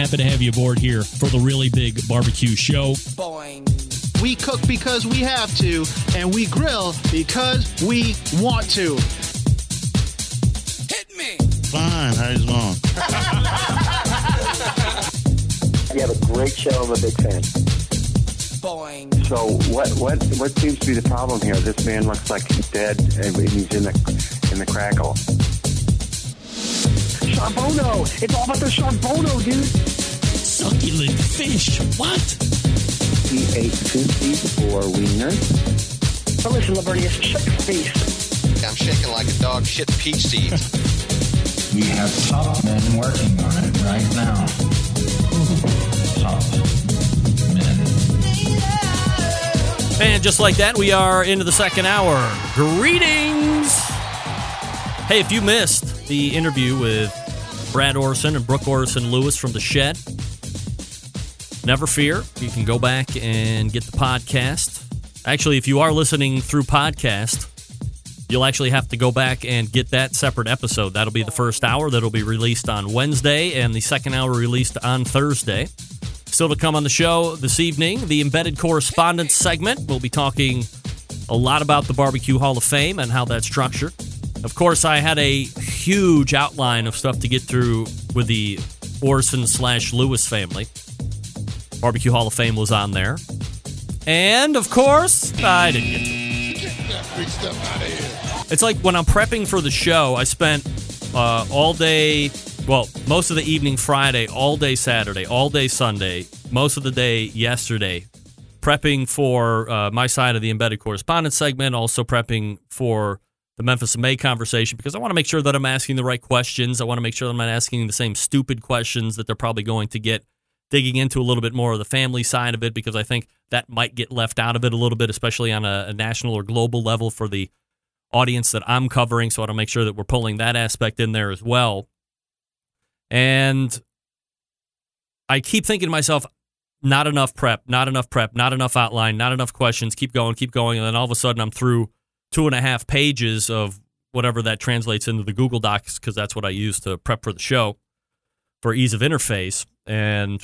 Happy to have you aboard here for the really big barbecue show. Boing. We cook because we have to, and we grill because we want to. Hit me. Fine. How's long? You have a great show. I'm a big fan. Boing. So what what what seems to be the problem here? This man looks like he's dead and he's in the in the crackle. Charbono. It's all about the Charbono, dude. Succulent fish. What? He ate two Tootsie or Wiener. But listen, Lavernius, shut your face. I'm shaking like a dog shit peach seeds. We have top men working on it right now. Top men. And just like that, we are into the second hour. Greetings! Hey, if you missed the interview with Brad Orrison and Brooke Orrison Lewis from The Shed, never fear. You can go back and get the podcast. Actually, if you are listening through podcast, you'll actually have to go back and get that separate episode. That'll be the first hour that'll be released on Wednesday, and the second hour released on Thursday. Still to come on the show this evening, the embedded correspondents segment. We'll be talking a lot about the Barbecue Hall of Fame and how that's structured. Of course, I had a huge outline of stuff to get through with the Orrison slash Lewis family. Barbecue Hall of Fame was on there. And of course, I didn't get to. It's like when I'm prepping for the show, I spent uh, all day, well, most of the evening Friday, all day Saturday, all day Sunday, most of the day yesterday, prepping for uh, my side of the embedded correspondents segment, also prepping for the Memphis May conversation because I want to make sure that I'm asking the right questions. I want to make sure that I'm not asking the same stupid questions that they're probably going to get digging into a little bit more of the family side of it because I think that might get left out of it a little bit, especially on a, a national or global level for the audience that I'm covering. So I want to make sure that we're pulling that aspect in there as well. And I keep thinking to myself, not enough prep, not enough prep, not enough outline, not enough questions. Keep going, keep going. And then all of a sudden I'm through two and a half pages of whatever that translates into the Google Docs because that's what I use to prep for the show for ease of interface. And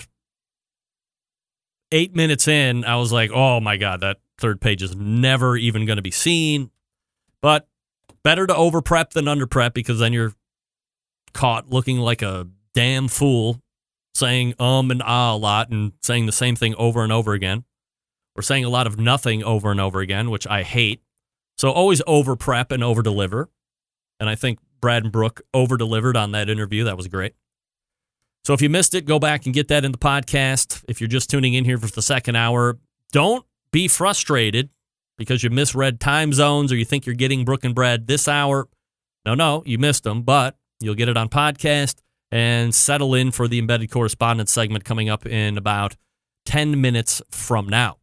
eight minutes in, I was like, oh my God, that third page is never even going to be seen. But better to over prep than under prep because then you're caught looking like a damn fool saying um and ah a lot and saying the same thing over and over again or saying a lot of nothing over and over again, which I hate. So always over prep and over deliver. And I think Brad and Brooke over delivered on that interview. That was great. So if you missed it, go back and get that in the podcast. If you're just tuning in here for the second hour, don't be frustrated because you misread time zones or you think you're getting Brooke and Brad this hour. No, no, you missed them, but you'll get it on podcast and settle in for the embedded correspondents segment coming up in about 10 minutes from now.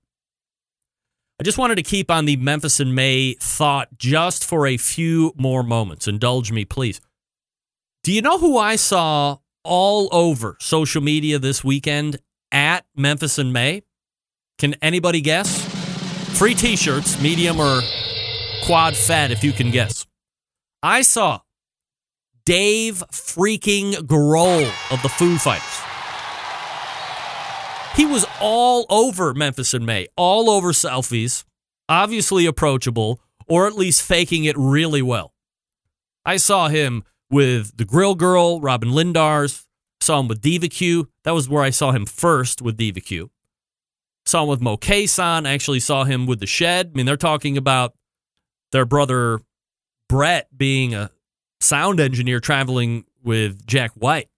I just wanted to keep on the Memphis and May thought just for a few more moments. Indulge me, please. Do you know who I saw all over social media this weekend at Memphis and May? Can anybody guess? Free t shirts, medium or quad fat, if you can guess. I saw Dave freaking Grohl of the Foo Fighters. He was all over Memphis and May, all over selfies, obviously approachable, or at least faking it really well. I saw him with the Grill Girl, Robyn Lindars. Saw him with Diva Q. That was where I saw him first with Diva Q. Saw him with Moe Cason. I actually saw him with The Shed. I mean, they're talking about their brother Brett being a sound engineer traveling with Jack White.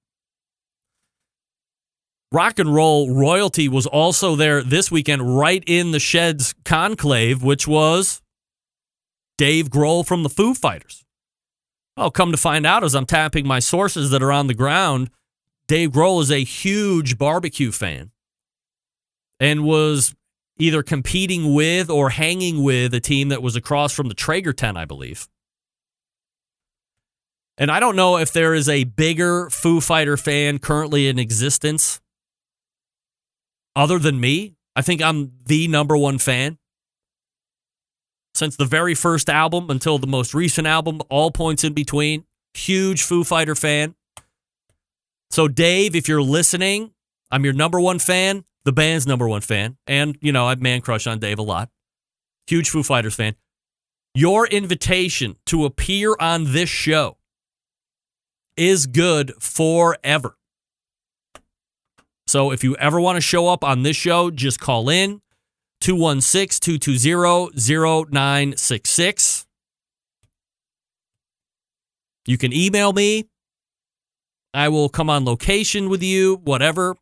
Rock and roll royalty was also there this weekend, right in the Shed's conclave, which was Dave Grohl from the Foo Fighters. Well, come to find out, as I'm tapping my sources that are on the ground, Dave Grohl is a huge barbecue fan and was either competing with or hanging with a team that was across from the Traeger tent, I believe. And I don't know if there is a bigger Foo Fighter fan currently in existence other than me. I think I'm the number one fan. Since the very first album until the most recent album, all points in between. Huge Foo Fighter fan. So, Dave, if you're listening, I'm your number one fan, the band's number one fan, and you know, I've man crush on Dave a lot. Huge Foo Fighters fan. Your invitation to appear on this show is good forever. So if you ever want to show up on this show, just call in 216 220 0966. You can email me. I will come on location with you, whatever.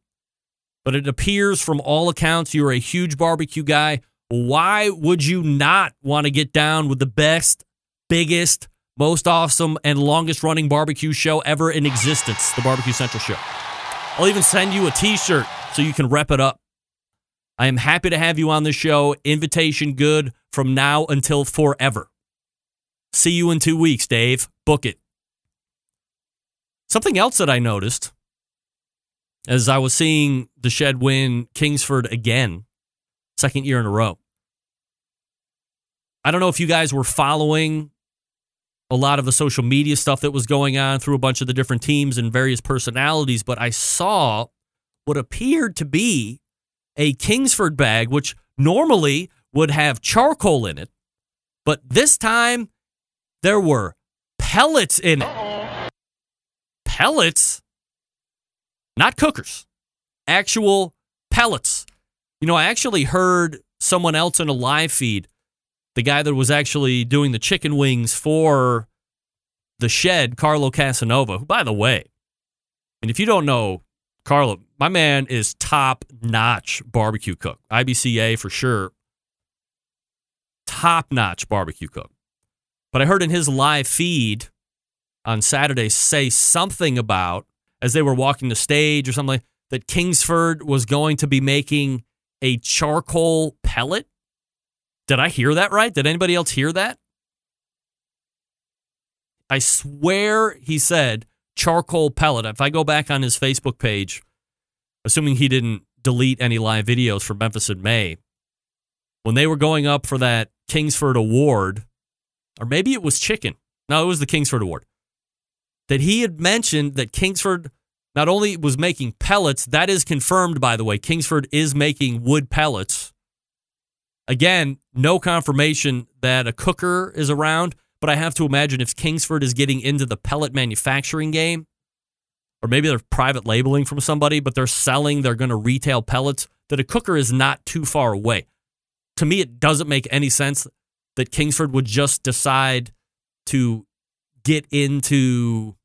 But it appears from all accounts you're a huge barbecue guy. Why would you not want to get down with the best, biggest, most awesome, and longest running barbecue show ever in existence, the Barbecue Central Show? I'll even send you a t shirt so you can rep it up. I am happy to have you on the show. Invitation good from now until forever. See you in two weeks, Dave. Book it. Something else that I noticed as I was seeing the shed win Kingsford again, second year in a row. I don't know if you guys were following a lot of the social media stuff that was going on through a bunch of the different teams and various personalities, but I saw what appeared to be a Kingsford bag, which normally would have charcoal in it, but this time there were pellets in it. Pellets? Not cookers, actual pellets. You know, I actually heard someone else in a live feed, the guy that was actually doing the chicken wings for the shed, Carlo Casanova, who, by the way, and if you don't know Carlo, my man is top notch barbecue cook, IBCA for sure. Top notch barbecue cook. But I heard in his live feed on Saturday say something about as they were walking the stage or something that Kingsford was going to be making a charcoal pellet. Did I hear that right? Did anybody else hear that? I swear he said charcoal pellet. If I go back on his Facebook page, assuming he didn't delete any live videos from Memphis in May, when they were going up for that Kingsford Award, or maybe it was chicken. No, it was the Kingsford Award. That he had mentioned that Kingsford not only was making pellets, that is confirmed, by the way. Kingsford is making wood pellets. Again, no confirmation that a cooker is around, but I have to imagine if Kingsford is getting into the pellet manufacturing game, or maybe they're private labeling from somebody, but they're selling, they're going to retail pellets, that a cooker is not too far away. To me, it doesn't make any sense that Kingsford would just decide to get into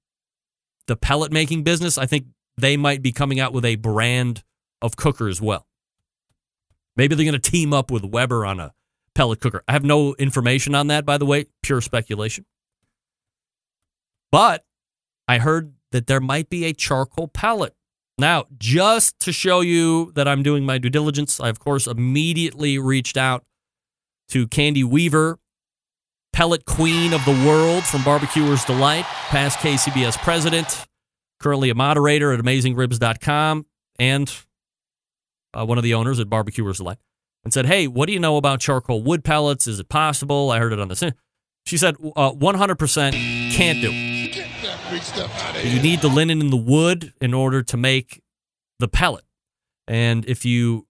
the pellet making business. I think they might be coming out with a brand of cooker as well. Maybe they're going to team up with Weber on a pellet cooker. I have no information on that, by the way, pure speculation. But I heard that there might be a charcoal pellet. Now, just to show you that I'm doing my due diligence, I, of course, immediately reached out to Candy Weaver, pellet queen of the world from Barbecuers Delight, past KCBS president, currently a moderator at AmazingRibs.com, and uh, one of the owners at Barbecuers Delight, and said, Hey, what do you know about charcoal wood pellets? Is it possible? I heard it on the. She said, uh, 100% can't do it. You need the linen and the wood in order to make the pellet. And if you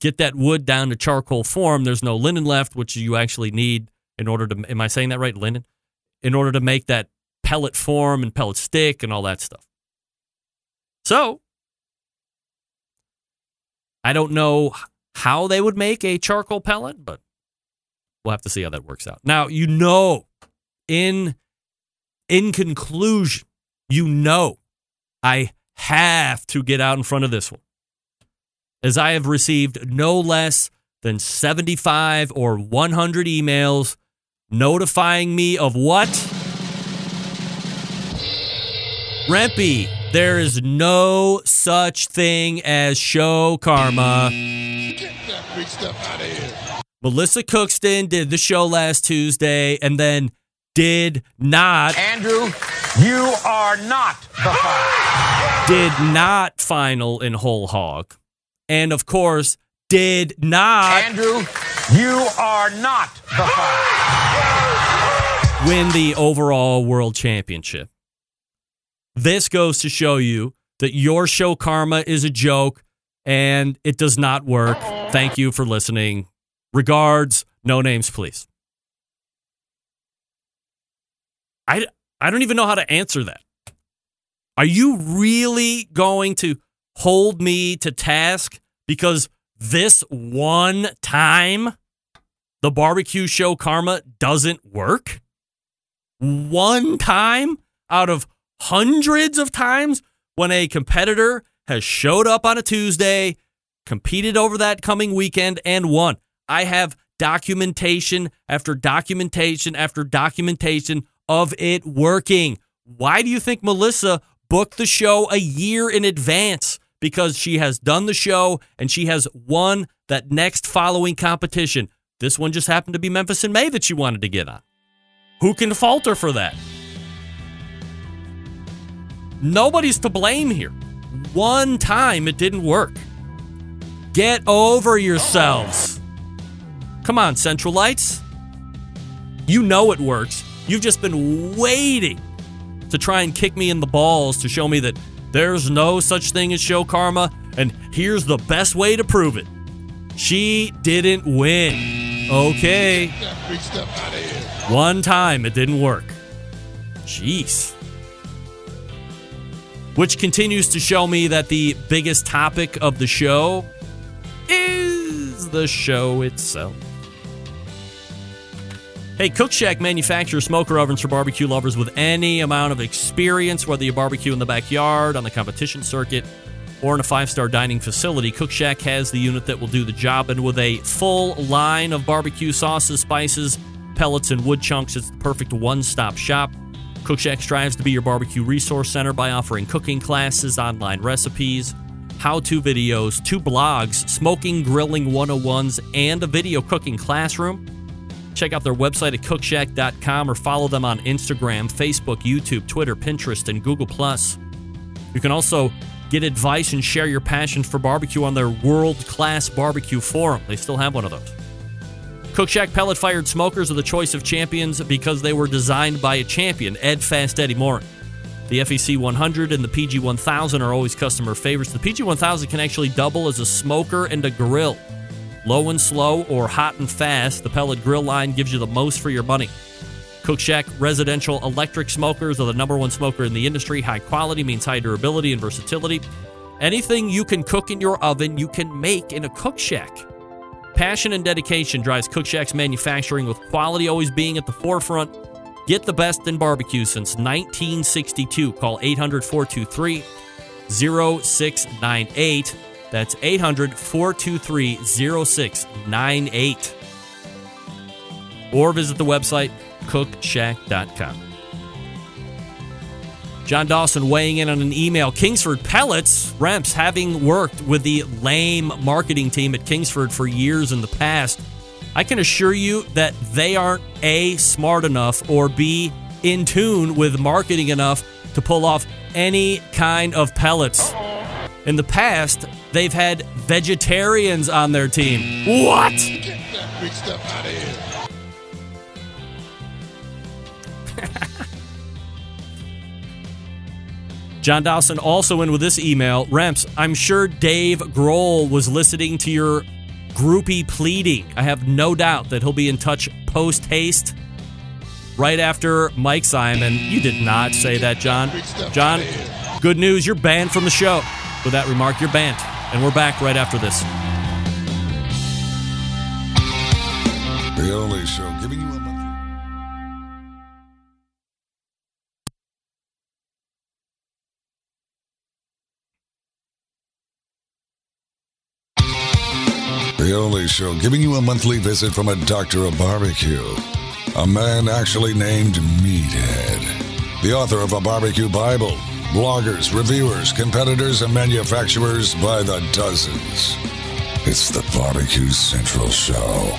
get that wood down to charcoal form, there's no linen left, which you actually need in order to. Am I saying that right? Linen? In order to make that pellet form and pellet stick and all that stuff. So, I don't know how they would make a charcoal pellet, but we'll have to see how that works out. Now, you know, in in conclusion, you know, I have to get out in front of this one. As I have received no less than 75 or 100 emails notifying me of what? Rempy, there is no such thing as show karma. Melissa Cookston did the show last Tuesday and then did not Andrew, you are not the father. did not final in whole hog. And of course, did not Andrew, you are not the father. win the overall world championship. This goes to show you that your show karma is a joke. and it does not work. Thank you for listening. Regards, no names, please. I, I don't even know how to answer that. Are you really going to hold me to task because this one time the barbecue show karma doesn't work? One time out of hundreds of times when a competitor has showed up on a Tuesday, competed over that coming weekend, and won. I have documentation after documentation after documentation of it working. Why do you think Melissa booked the show a year in advance? Because she has done the show and she has won that next following competition. This one just happened to be Memphis in May that she wanted to get on. Who can fault her for that? Nobody's to blame here. One time it didn't work. Get over yourselves. Come on, Central Lights. You know it works. You've just been waiting to try and kick me in the balls to show me that there's no such thing as show karma, and here's the best way to prove it. She didn't win. Okay. One time it didn't work. Jeez. Which continues to show me that the biggest topic of the show is the show itself. Hey, Cook Shack manufactures smoker ovens for barbecue lovers with any amount of experience, whether you barbecue in the backyard, on the competition circuit, or in a five star dining facility. Cook Shack has the unit that will do the job, and with a full line of barbecue sauces, spices, pellets, and wood chunks, it's the perfect one stop shop. Cook Shack strives to be your barbecue resource center by offering cooking classes, online recipes, how to videos, two blogs, smoking, grilling 101s, and a video cooking classroom. Check out their website at cookshack.com or follow them on Instagram, Facebook, YouTube, Twitter, Pinterest, and Google. You can also get advice and share your passion for barbecue on their world class barbecue forum. They still have one of those. Cook Shack pellet fired smokers are the choice of champions because they were designed by a champion, Ed Fast Eddie Maurin. The FEC 100 and the PG 1000 are always customer favorites. The PG 1000 can actually double as a smoker and a grill. Low and slow or hot and fast, the pellet grill line gives you the most for your money. Cook Shack residential electric smokers are the number one smoker in the industry. High quality means high durability and versatility. Anything you can cook in your oven, you can make in a Cook Shack. Passion and dedication drives Cook Shack's manufacturing, with quality always being at the forefront. Get the best in barbecue since 1962. Call 800 423 0698. That's 800 423 0698. Or visit the website cookshack.com. John Dawson weighing in on an email. Kingsford Pellets, Remps, having worked with the lame marketing team at Kingsford for years in the past, I can assure you that they aren't A, smart enough, or B, in tune with marketing enough to pull off any kind of pellets. In the past, they've had vegetarians on their team. What? John Dawson also in with this email. Remps, I'm sure Dave Grohl was listening to your groupie pleading. I have no doubt that he'll be in touch post haste right after Mike Simon. You did not say that, John. John, good news. You're banned from the show. With that remark, you're banned. And we're back right after this. The only show giving you a monthly. The only show giving you a monthly visit from a doctor of barbecue. A man actually named Meathead. The author of a barbecue Bible. Bloggers, reviewers, competitors, and manufacturers by the dozens. It's the Barbecue Central Show.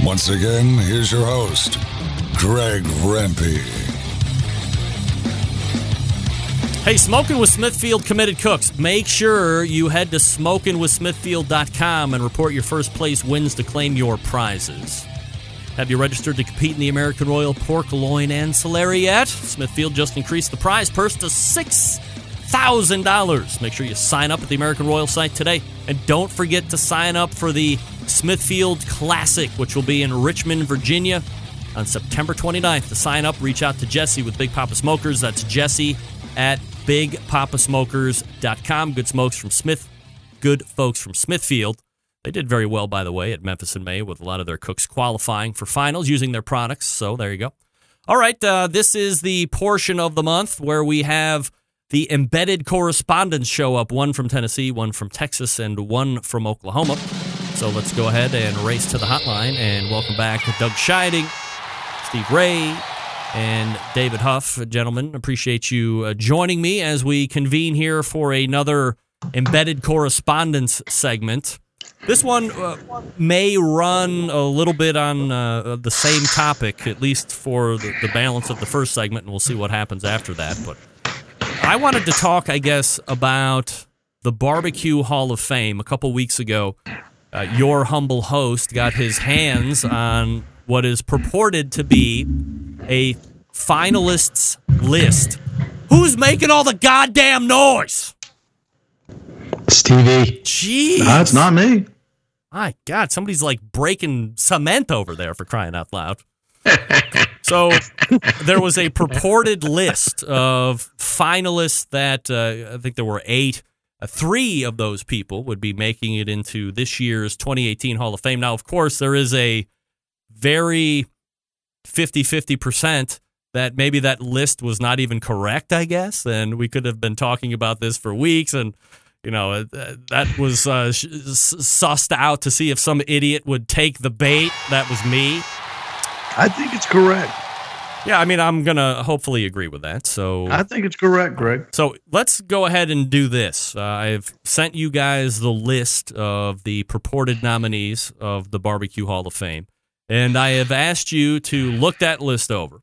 Once again, here's your host, Greg Rempe. Hey, Smoking with Smithfield committed cooks. Make sure you head to smokingwithsmithfield.com and report your first place wins to claim your prizes. Have you registered to compete in the American Royal Pork Loin Ancillary yet? Smithfield just increased the prize purse to six thousand dollars. Make sure you sign up at the American Royal site today. And don't forget to sign up for the Smithfield Classic, which will be in Richmond, Virginia on September 29th. To sign up, reach out to Jesse with Big Poppa Smokers. That's Jesse at bigpoppasmokers.com. Good smokes from Smith. Good folks from Smithfield. They did very well, by the way, at Memphis in May with a lot of their cooks qualifying for finals using their products. So there you go. All right, uh, this is the portion of the month where we have the embedded correspondents show up one from Tennessee, one from Texas, and one from Oklahoma. So let's go ahead and race to the hotline and welcome back Doug Scheiding, Steve Ray, and David Huff. Gentlemen, appreciate you uh, joining me as we convene here for another embedded correspondents segment. This one uh, may run a little bit on uh, the same topic, at least for the, the balance of the first segment, and we'll see what happens after that. But I wanted to talk, I guess, about the Barbecue Hall of Fame. A couple weeks ago, uh, your humble host got his hands on what is purported to be a finalists list. Who's making all the goddamn noise? Stevie. Jeez. No, it's not me. My God, somebody's like breaking cement over there for crying out loud. so there was a purported list of finalists that uh, I think there were eight. Uh, three of those people would be making it into this year's 2018 Hall of Fame. Now, of course, there is a very 50 50% that maybe that list was not even correct, I guess. And we could have been talking about this for weeks. And you know, uh, that was uh, sussed out to see if some idiot would take the bait. That was me. I think it's correct. Yeah, I mean, I'm going to hopefully agree with that. So I think it's correct, Greg. So let's go ahead and do this. Uh, I've sent you guys the list of the purported nominees of the Barbecue Hall of Fame, and I have asked you to look that list over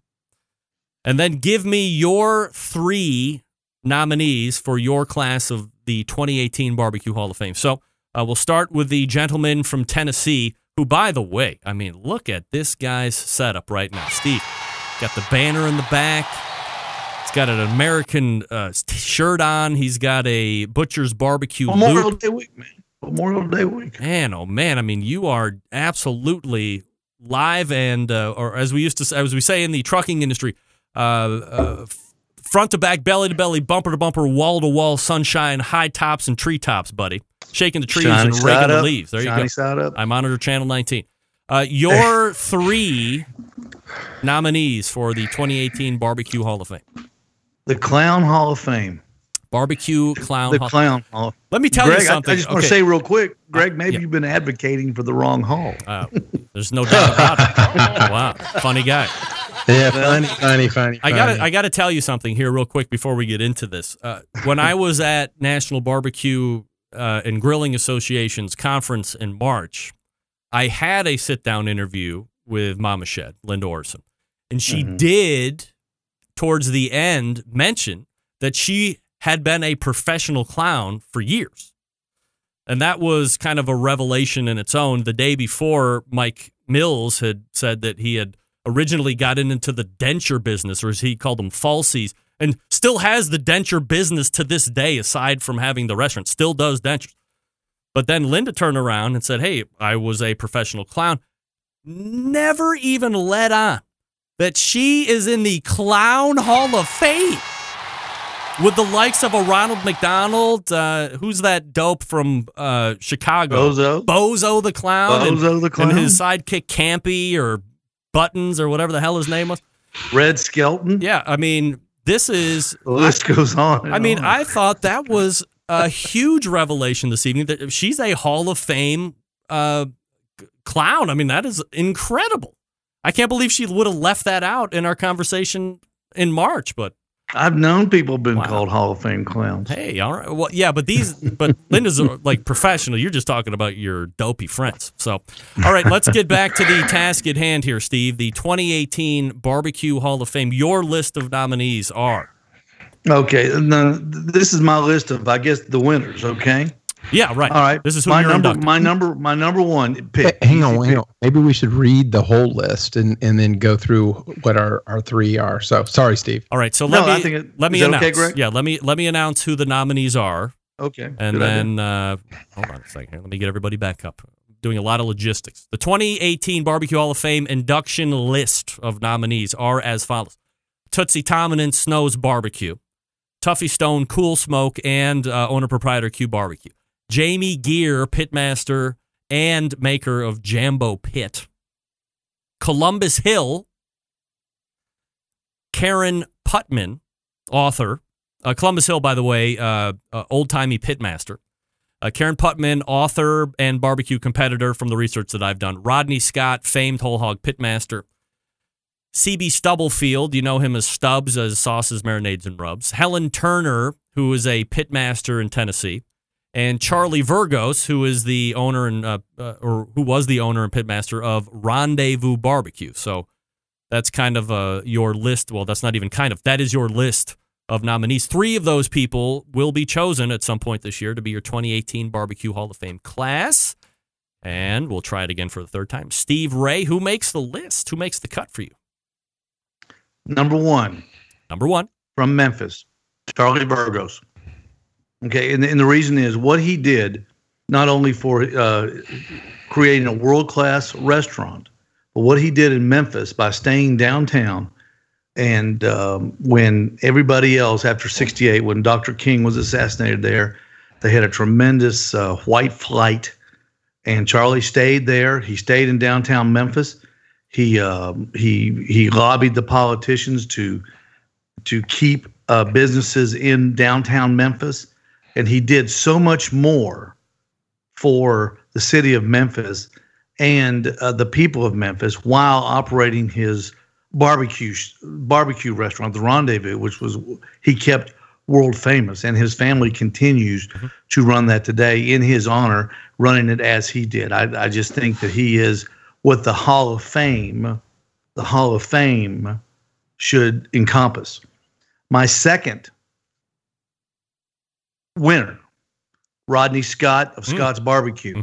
and then give me your three nominees for your class of the 2018 Barbecue Hall of Fame. So uh, we'll start with the gentleman from Tennessee, who, by the way, I mean, look at this guy's setup right now. Steve, got the banner in the back. He's got an American uh, shirt on. He's got a Butcher's Barbecue Memorial loop. Day week, man. Memorial Day week. Man, oh man! I mean, you are absolutely live and, uh, or as we used to, say, as we say in the trucking industry, uh, uh, front to back, belly to belly, bumper to bumper, wall to wall, sunshine, high tops and tree tops, buddy. Shaking the trees Shiny and raking the leaves. There you go. side up. I monitor channel 19. Uh, your three nominees for the 2018 Barbecue Hall of Fame. The Clown Hall of Fame. Barbecue Clown The Hall. Clown Hall. Let me tell Greg, you something. I, just want to say real quick, Greg, maybe yeah. you've been advocating for the wrong hall. Uh, there's no doubt about it. Wow, funny guy. Yeah, funny, funny, funny. I got to I got to tell you something here real quick before we get into this. Uh, when I was at National Barbecue uh, and Grilling Association's conference in March, I had a sit down interview with Mama Shed, Linda Orrison, and she did towards the end mention that she had been a professional clown for years. And that was kind of a revelation in its own. The day before, Mike Mills had said that he had originally gotten into the denture business, or as he called them, falsies, and still has the denture business to this day, aside from having the restaurant, still does dentures. But then Linda turned around and said, Hey, I was a professional clown. Never even let on that she is in the Clown Hall of Fame with the likes of a Ronald McDonald. Uh, who's that dope from uh, Chicago? Bozo. Bozo the Clown. and- Bozo the Clown. And his sidekick Campy or Buttons or whatever the hell his name was. Red Skelton. Yeah, I mean, this is. The list goes on. I mean, on. I thought that was a huge revelation this evening that she's a Hall of Fame uh, clown. I mean, that is incredible. I can't believe she would have left that out in our conversation in March, but I've known people been Wow. called Hall of Fame clowns. hey, all right. Well, yeah, but these, but Linda's uh, like professional. You're just talking about your dopey friends. So, all right, let's get back to the task at hand here, Steve. The 2018 Barbecue Hall of Fame. Your list of nominees are Okay, no, this is my list of, I guess, the winners. Okay, Yeah, right. All right. This is who my you're number. inducting. My number. My number one pick. Hey, hang on, hang on. Maybe we should read the whole list and, and then go through what our, our three are. So sorry, Steve. All right, so No, let I me think it- let me announce. okay, Greg? Yeah, let me let me announce who the nominees are, Okay. and then uh, hold on a second. Here. Let me get everybody back up. Doing a lot of logistics. The 2018 Barbecue Hall of Fame induction list of nominees are as follows: Tootsie Tomlin, Snow's Barbecue, Tuffy Stone, Cool Smoke, and uh, owner proprietor Q Barbecue. Jamie Geer, pitmaster and maker of Jambo Pit. Columbus Hill, Karen Putman, author. Uh, Columbus Hill, by the way, uh, uh, old timey pitmaster. Uh, Karen Putman, author and barbecue competitor from the research that I've done. Rodney Scott, famed whole hog pitmaster. CB Stubblefield, you know him as Stubbs, as sauces, marinades, and rubs. Helen Turner, who is a pitmaster in Tennessee. And Charlie Vergos, who is the owner and uh, uh, or who was the owner and pitmaster of Rendezvous Barbecue. So that's kind of uh, your list. Well, that's not even kind of. That is your list of nominees. Three of those people will be chosen at some point this year to be your 2018 Barbecue Hall of Fame class. And we'll try it again for the third time. Steve Ray, who makes the list? Who makes the cut for you? number one Number one. from Memphis, Charlie Vergos. Okay, and, and the reason is what he did, not only for uh, creating a world class restaurant, but what he did in Memphis by staying downtown. And um, when everybody else, after 68, when Dr. King was assassinated there, they had a tremendous uh, white flight. And Charlie stayed there. He stayed in downtown Memphis. He um, he he lobbied the politicians to to keep uh, businesses in downtown Memphis, and he did so much more for the city of Memphis and uh, the people of Memphis while operating his barbecue barbecue restaurant, the Rendezvous, which was he kept world famous, and his family continues to run that today in his honor, running it as he did. I, I just think that he is what the Hall of Fame, the Hall of Fame, should encompass. My second winner, Rodney Scott of Scott's Barbecue.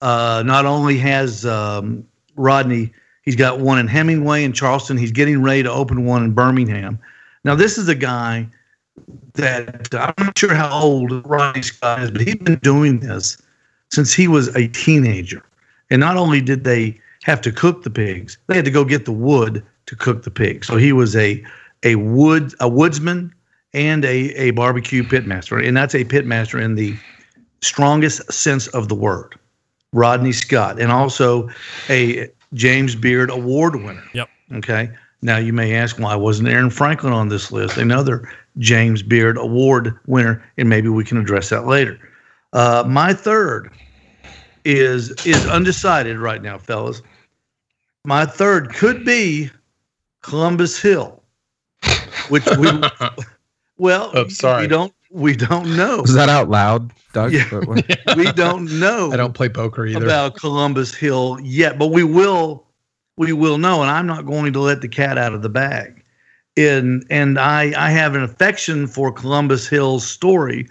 Uh, not only has um, Rodney, he's got one in Hemingway and Charleston. He's getting ready to open one in Birmingham. Now, this is a guy that I'm not sure how old Rodney Scott is, but he's been doing this since he was a teenager. And not only did they have to cook the pigs, they had to go get the wood to cook the pigs. So he was a a wood a woodsman and a a barbecue pitmaster, and that's a pitmaster in the strongest sense of the word. Rodney Scott, and also a James Beard Award winner. Yep. Okay. Now you may ask why wasn't Aaron Franklin on this list? Another James Beard Award winner, and maybe we can address that later. Uh, my third is is undecided right now, fellas. My third could be Columbus Hill, which we well, Oh, sorry. we don't we don't know. Was that out loud, Doug? Yeah. we don't know I don't play poker either. about Columbus Hill yet, but we will we will know, and I'm not going to let the cat out of the bag. In and I I have an affection for Columbus Hill's story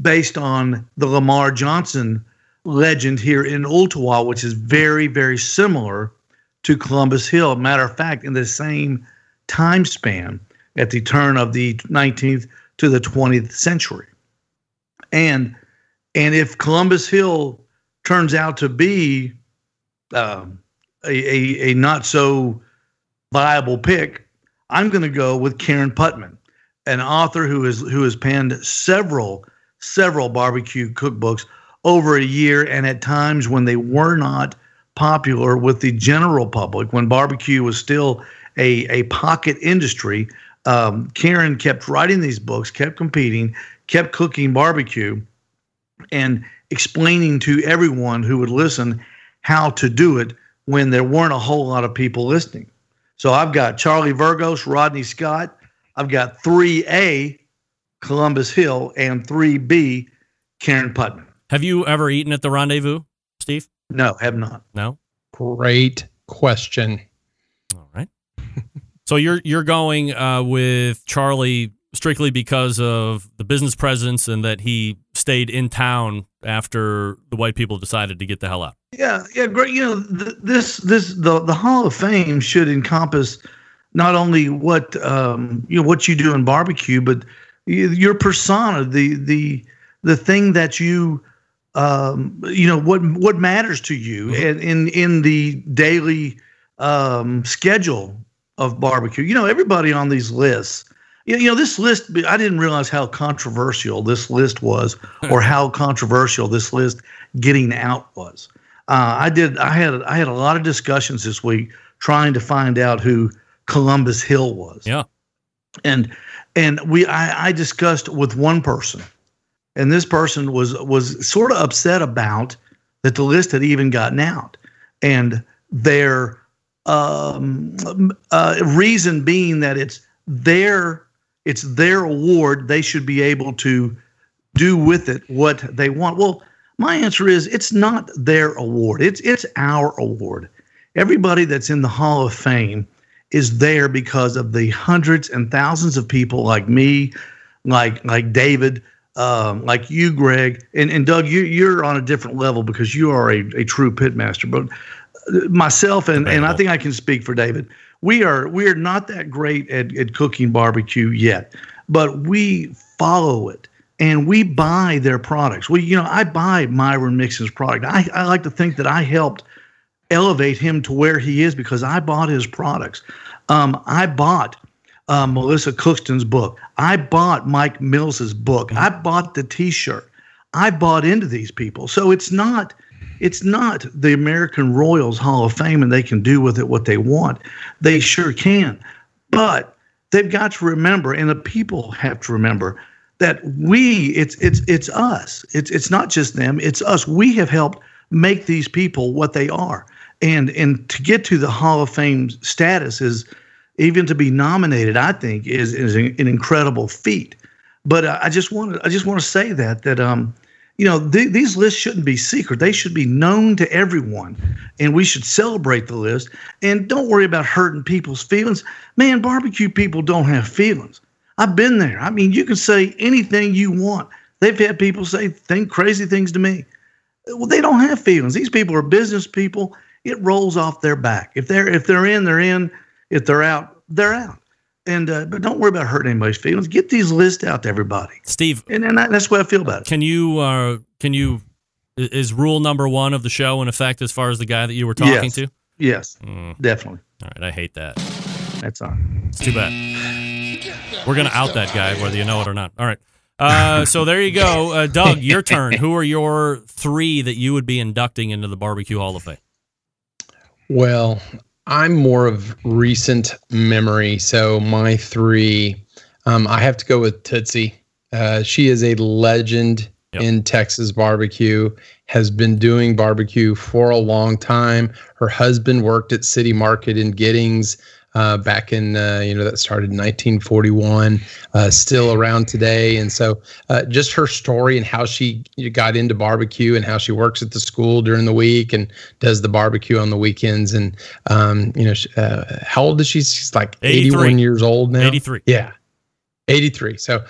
based on the Lamar Johnson legend here in Ooltewah, which is very very similar to Columbus Hill. Matter of fact, in the same time span at the turn of the 19th to the 20th century. And and if Columbus Hill turns out to be um, a, a, a not so viable pick, I'm going to go with Karen Putman, an author who is who has penned several several barbecue cookbooks over a year, and at times when they were not popular with the general public, when barbecue was still a, a pocket industry, um, Karen kept writing these books, kept competing, kept cooking barbecue, and explaining to everyone who would listen how to do it when there weren't a whole lot of people listening. So I've got Charlie Vergos, Rodney Scott. I've got 3A, Columbus Hill, and 3B, Karen Putman. Have you ever eaten at the Rendezvous, Steve? No, have not. No. Great question. All right. so you're you're going uh, with Charlie strictly because of the business presence and that he stayed in town after the white people decided to get the hell out. Yeah, yeah, great. You know, th- this this the the Hall of Fame should encompass not only what um, you know what you do in barbecue, but your persona, the the the thing that you um, you know what what matters to you, and in in the daily um, schedule of barbecue. You know, everybody on these lists. You know, this list. I didn't realize how controversial this list was, or how controversial this list getting out was. Uh, I did. I had. I had a lot of discussions this week trying to find out who Columbus Hill was. Yeah. And and we. I, I discussed with one person, and this person was was sort of upset about that the list had even gotten out, and their um, uh, reason being that it's their it's their award. They should be able to do with it what they want. Well, my answer is it's not their award. It's it's our award. Everybody that's in the Hall of Fame is there because of the hundreds and thousands of people like me, like like David, um, like you, Greg, and, and Doug. You you're on a different level because you are a, a true pitmaster. But myself and and I think I can speak for David. We are we are not that great at, at cooking barbecue yet, but we follow it and we buy their products. We, you know, I buy Myron Mixon's product. I, I like to think that I helped elevate him to where he is because I bought his products. Um, I bought uh, Melissa Cookston's book. I bought Mike Mills's book. I bought the T-shirt. I bought into these people. So it's not it's not the American Royals Hall of Fame and they can do with it what they want. They sure can. But they've got to remember, and the people have to remember that we it's it's it's us. It's it's not just them, it's us. We have helped make these people what they are. And and to get to the Hall of Fame status is even to be nominated, I think, is is an, incredible feat. But I just want to I just want to say that that um you know th- these lists shouldn't be secret. They should be known to everyone, and we should celebrate the list. And don't worry about hurting people's feelings. Man, barbecue people don't have feelings. I've been there. I mean, you can say anything you want. They've had people say think crazy things to me. Well, they don't have feelings. These people are business people. It rolls off their back. If they're if they're in, they're in. If they're out, they're out. And uh, but don't worry about hurting anybody's feelings. Get these lists out to everybody. Steve, and, and that, that's what I feel about it. Can you uh, can you is rule number one of the show in effect as far as the guy that you were talking yes. to? Yes, Mm. definitely. All right, I hate that. That's on. It's too bad. We're gonna out that guy whether you know it or not. All right. Uh, so there you go, uh, Doug. Your turn. Who are your three that you would be inducting into the Barbecue Hall of Fame? Well, I'm more of recent memory. So my three, um, I have to go with Tootsie. Uh, she is a legend in Texas barbecue, has been doing barbecue for a long time. Her husband worked at City Market in Giddings. Uh, back in uh, you know that started in 1941 uh, still around today. And so uh, just her story and how she got into barbecue and how she works at the school during the week and does the barbecue on the weekends. And um, you know uh, how old is she? She's like 81 years old now? 83. yeah. 83 so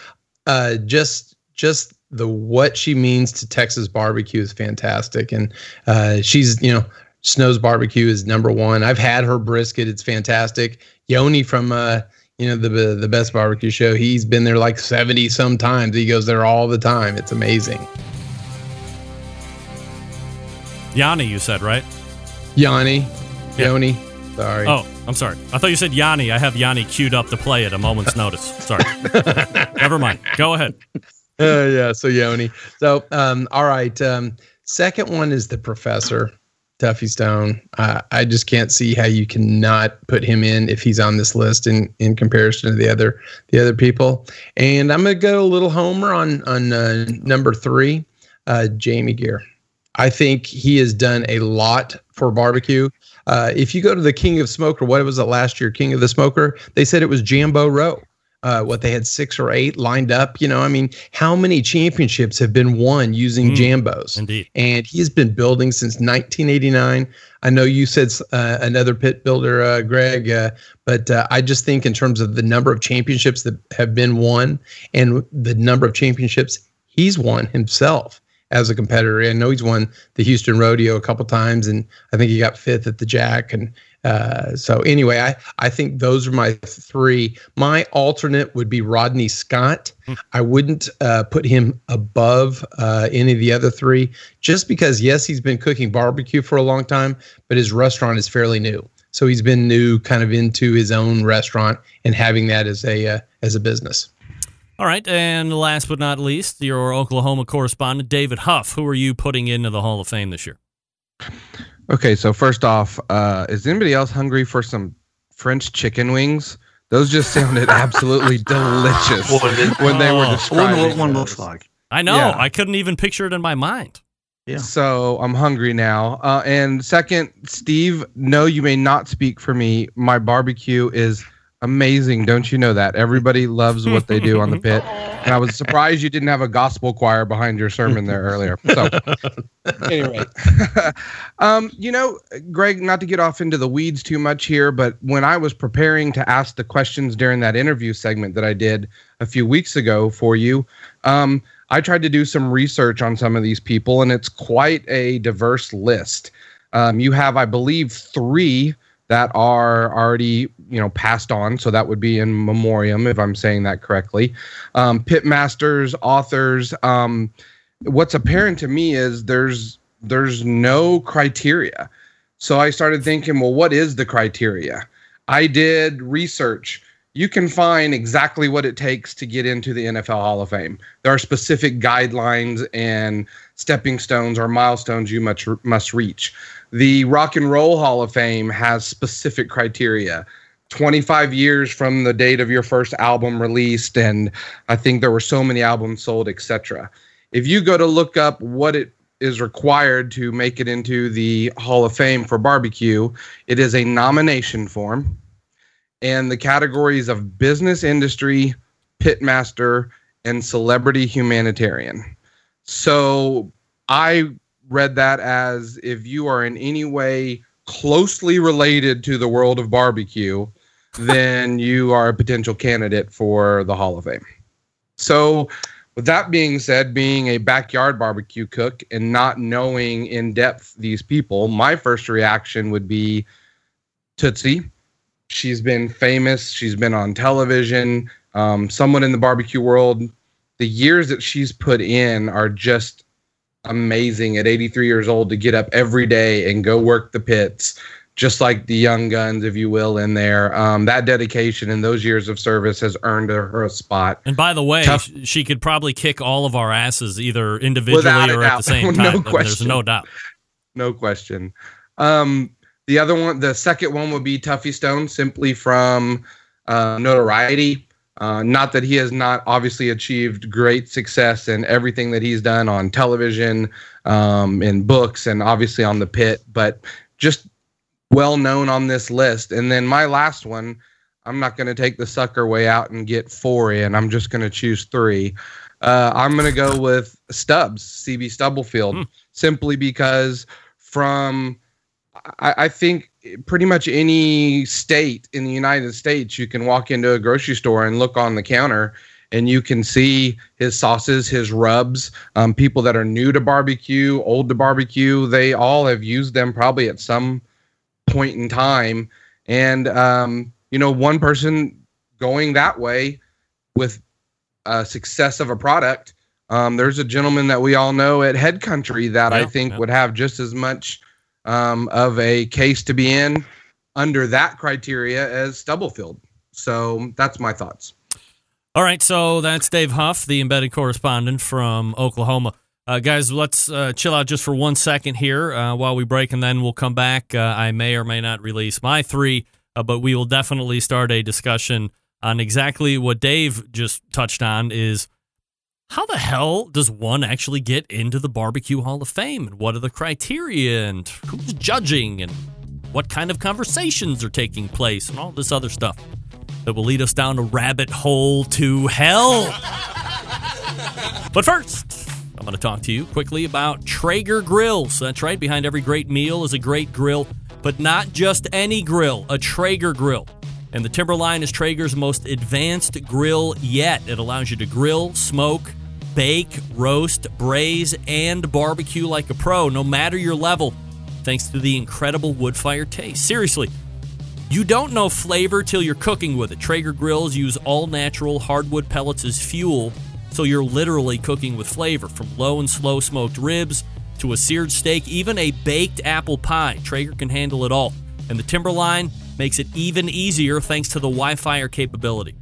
uh, just just the what she means to Texas barbecue is fantastic. And uh, she's you know Snow's barbecue is number one. I've had her brisket; it's fantastic. Yoni from uh, you know the the best barbecue show. He's been there like seventy some times. He goes there all the time. It's amazing. Yanni, you said right? Yanni, Yoni. Sorry. Oh, I'm sorry. I thought you said Yanni. I have Yanni queued up to play at a moment's notice. Sorry. Never mind. Go ahead. Uh, yeah. So Yoni. So um, all right. Um, second one is the professor. Tuffy Stone. Uh, I just can't see how you cannot put him in if he's on this list in, in comparison to the other the other people. And I'm gonna go a little homer on on uh, number three, uh, Jamie Geer. I think he has done a lot for barbecue. Uh, if you go to the King of Smoker, what was it last year? King of the Smoker. They said it was Jambo Row. Uh, what they had six or eight lined up. You know, I mean, how many championships have been won using Mm, Jambos? Indeed. and he's been building since 1989. I know you said uh, another pit builder, uh, Greg, uh, but uh, I just think in terms of the number of championships that have been won and the number of championships he's won himself as a competitor. I know he's won the Houston Rodeo a couple times, and I think he got fifth at the Jack. And uh, so, anyway, I I think those are my three. My alternate would be Rodney Scott. I wouldn't uh, put him above uh, any of the other three, just because yes, he's been cooking barbecue for a long time, but his restaurant is fairly new. So he's been new, kind of into his own restaurant and having that as a uh, as a business. All right, and last but not least, your Oklahoma correspondent, David Huff. Who are you putting into the Hall of Fame this year? Okay, so first off, uh, is anybody else hungry for some French chicken wings? Those just sounded absolutely delicious when they were described. describing. what one looks like. I know. Yeah. I couldn't even picture it in my mind. Yeah. So I'm hungry now. Uh, and second, Steve, no, you may not speak for me. My barbecue is amazing. Don't you know that? Everybody loves what they do on the pit. And I was surprised you didn't have a gospel choir behind your sermon there earlier. So, anyway, um, you know, Greg, not to get off into the weeds too much here, but when I was preparing to ask the questions during that interview segment that I did a few weeks ago for you, um, I tried to do some research on some of these people, and it's quite a diverse list. Um, you have, I believe, three that are already, you know, passed on. So that would be in memoriam, if I'm saying that correctly. Um, pit masters, authors. Um, what's apparent to me is there's there's no criteria. So I started thinking, well, what is the criteria? I did research. You can find exactly what it takes to get into the NFL Hall of Fame. There are specific guidelines and stepping stones or milestones you must must reach. The Rock and Roll Hall of Fame has specific criteria. 25 years from the date of your first album released and I think there were so many albums sold, etc. If you go to look up what it is required to make it into the Hall of Fame for barbecue, it is a nomination form and the categories of business industry, pitmaster, and celebrity humanitarian. So I read that as if you are in any way closely related to the world of barbecue, then you are a potential candidate for the Hall of Fame. So, with that being said, being a backyard barbecue cook and not knowing in depth these people, my first reaction would be Tootsie. She's been famous. She's been on television. Um, someone in the barbecue world. The years that she's put in are just amazing. At 83 years old, to get up every day and go work the pits, just like the young guns, if you will, in there. Um, that dedication and those years of service has earned her a spot. And by the way, Tough- she could probably kick all of our asses either individually Without or at the same time. I mean, There's no doubt. no question. Um, the other one, the second one would be Tuffy Stone, simply from uh, notoriety. Uh, not that he has not obviously achieved great success in everything that he's done on television, um, in books, and obviously on the pit, but just well known on this list. And then my last one, I'm not going to take the sucker way out and get four in. I'm just going to choose three. Uh, I'm going to go with Stubbs, CB Stubblefield, simply because from I, I think pretty much any state in the United States, you can walk into a grocery store and look on the counter and you can see his sauces, his rubs. Um, people that are new to barbecue, old to barbecue, they all have used them probably at some point in time. And, um, you know, one person going that way with uh, success of a product. Um, there's a gentleman that we all know at Head Country that I think yeah. would have just as much um, of a case to be in under that criteria as Stubblefield. So that's my thoughts. All right, so that's Dave Huff, the embedded correspondent from Oklahoma. Uh, guys, let's uh, chill out just for one second here uh, while we break, and then we'll come back. Uh, I may or may not release my three, uh, but we will definitely start a discussion on exactly what Dave just touched on is how the hell does one actually get into the Barbecue Hall of Fame, and what are the criteria, and who's judging, and what kind of conversations are taking place, and all this other stuff that will lead us down a rabbit hole to hell. but first, I'm going to talk to you quickly about Traeger grills. That's right, behind every great meal is a great grill, but not just any grill, a Traeger grill. And the Timberline is Traeger's most advanced grill yet. It allows you to grill, smoke, bake, roast, braise, and barbecue like a pro, no matter your level, thanks to the incredible wood fire taste. Seriously, you don't know flavor till you're cooking with it. Traeger grills use all natural hardwood pellets as fuel, so you're literally cooking with flavor. From low and slow smoked ribs to a seared steak, even a baked apple pie, Traeger can handle it all. And the Timberline makes it even easier thanks to the Wi Fi capability.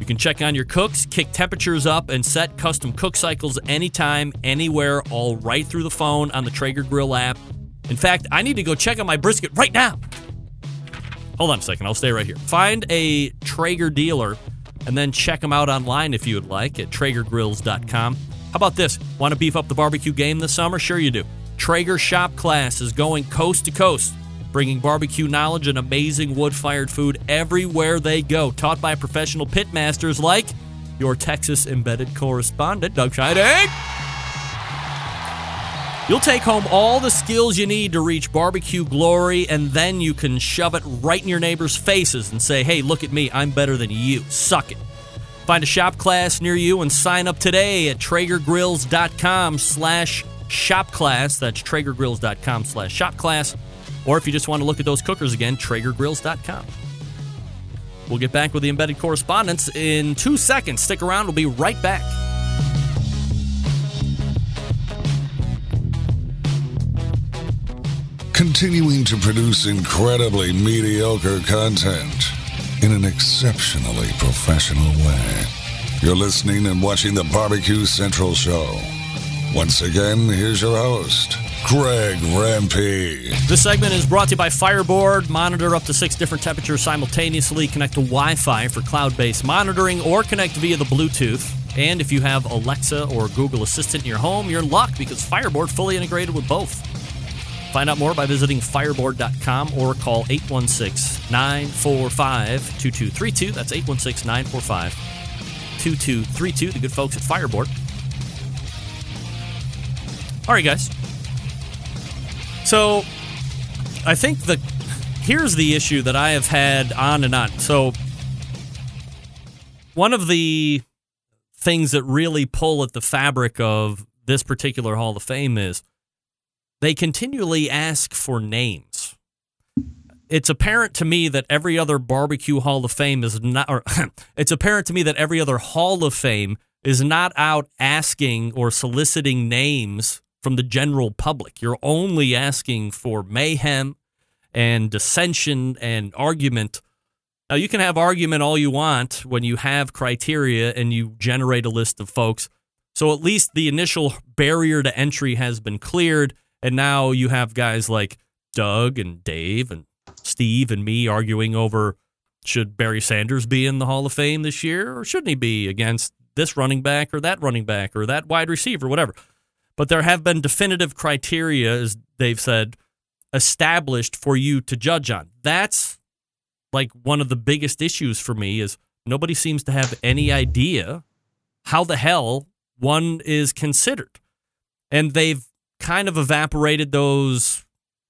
You can check on your cooks, kick temperatures up, and set custom cook cycles anytime, anywhere, all right through the phone on the Traeger Grill app. In fact, I need to go check on my brisket right now. Hold on a second, I'll stay right here. Find a Traeger dealer and then check them out online if you would like at TraegerGrills.com. How about this? Want to beef up the barbecue game this summer? Sure, you do. Traeger Shop Class is going coast to coast bringing barbecue knowledge and amazing wood fired food everywhere they go. Taught by professional pit masters like your Texas embedded correspondent, Doug Scheiding. You'll take home all the skills you need to reach barbecue glory, and then you can shove it right in your neighbors' faces and say, hey, look at me, I'm better than you. Suck it. Find a shop class near you and sign up today at TraegerGrills.com slash shopclass. That's TraegerGrills.com slash shopclass. Or if you just want to look at those cookers again, TraegerGrills.com. We'll get back with the embedded correspondence in two seconds. Stick around, we'll be right back. Continuing to produce incredibly mediocre content in an exceptionally professional way. You're listening and watching the Barbecue Central Show. Once again, here's your host, Greg Rempe. This segment is brought to you by Fireboard. Monitor up to six different temperatures simultaneously. Connect to Wi Fi for cloud based monitoring or connect via the Bluetooth. And if you have Alexa or Google Assistant in your home, you're in luck because Fireboard fully integrated with both. Find out more by visiting fireboard.com or call 816 945 2232. That's 816 945 2232. The good folks at Fireboard. All right, guys. So I think the here's the issue that I have had on and on. So one of the things that really pull at the fabric of this particular Hall of Fame is they continually ask for names. It's apparent to me that every other barbecue Hall of Fame is not, or it's apparent to me that every other Hall of Fame is not out asking or soliciting names from the general public. You're only asking for mayhem and dissension and argument. Now, you can have argument all you want when you have criteria and you generate a list of folks. So at least the initial barrier to entry has been cleared. And now you have guys like Doug and Dave and Steve and me arguing over should Barry Sanders be in the Hall of Fame this year or shouldn't he be against this running back or that running back or that wide receiver, whatever. But there have been definitive criteria, as they've said, established for you to judge on. That's like one of the biggest issues for me is nobody seems to have any idea how the hell one is considered. And they've kind of evaporated those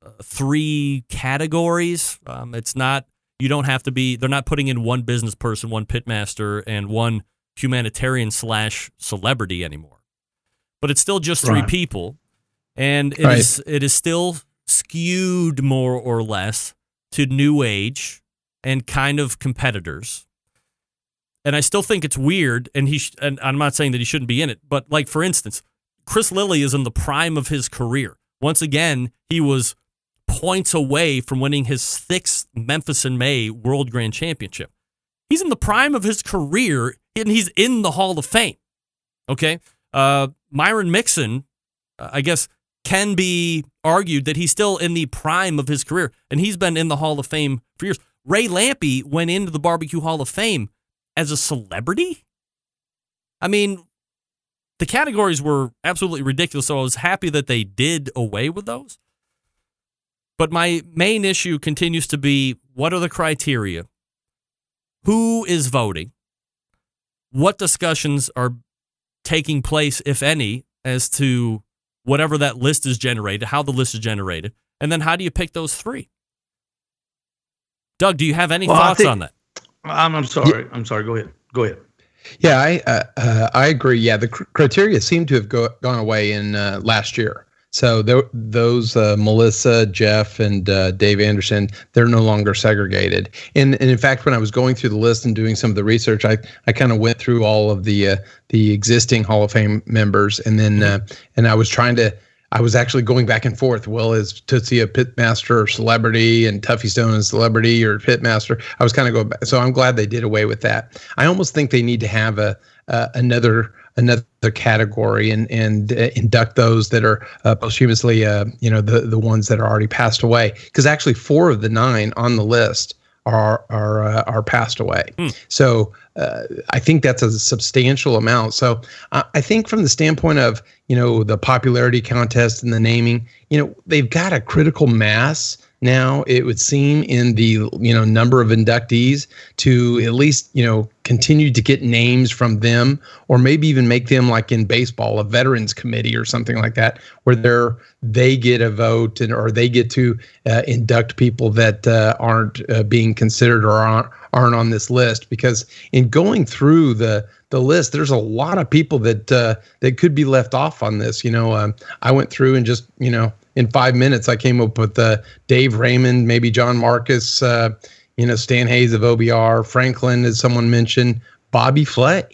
uh, three categories. Um, it's not, you don't have to be, they're not putting in one business person, one pitmaster, and one humanitarian slash celebrity anymore. But it's still just three Right. people. And it Right. is it is still skewed more or less to new age and kind of competitors. And I still think it's weird. And he, sh- and I'm not saying that he shouldn't be in it, but like for instance, Chris Lilly is in the prime of his career. Once again, he was points away from winning his sixth Memphis in May World Grand Championship. He's in the prime of his career, and he's in the Hall of Fame. Okay, uh, Myron Mixon, I guess, can be argued that he's still in the prime of his career, and he's been in the Hall of Fame for years. Ray Lampe went into the Barbecue Hall of Fame as a celebrity. I mean, the categories were absolutely ridiculous, so I was happy that they did away with those. But my main issue continues to be what are the criteria? Who is voting? What discussions are taking place, if any, as to whatever that list is generated, how the list is generated, and then how do you pick those three? Doug, do you have any Well, thoughts think- on that? I'm, I'm sorry. I'm sorry. Go ahead. Go ahead. Yeah, I uh, uh, I agree. Yeah, the cr- criteria seem to have go- gone away in uh, last year. So th- those uh, Melissa, Jeff, and uh, Dave Anderson, they're no longer segregated. And, and in fact, when I was going through the list and doing some of the research, I, I kind of went through all of the uh, the existing Hall of Fame members, and then uh, and I was trying to. I was actually going back and forth. Well, is Tootsie a pitmaster or celebrity, and Tuffy Stone a celebrity or pitmaster? I was kind of going back. So I'm glad they did away with that. I almost think they need to have a another another category and and uh, induct those that are uh, posthumously, uh, you know, the the ones that are already passed away. Because actually, four of the nine on the list are are uh, are passed away. Hmm. So uh, I think that's a substantial amount. So uh, I think from the standpoint of you know the popularity contest and the naming, you know, they've got a critical mass now it would seem in the you know number of inductees to at least you know continue to get names from them or maybe even make them like in baseball a veterans committee or something like that where they're they get a vote and or they get to uh, induct people that uh, aren't uh, being considered or aren't aren't on this list. Because in going through the the list there's a lot of people that uh, that could be left off on this you know um, I went through and just you know in five minutes, I came up with uh, Dave Raymond, maybe John Marcus, uh, you know, Stan Hays of OBR, Franklin, as someone mentioned, Bobby Flay.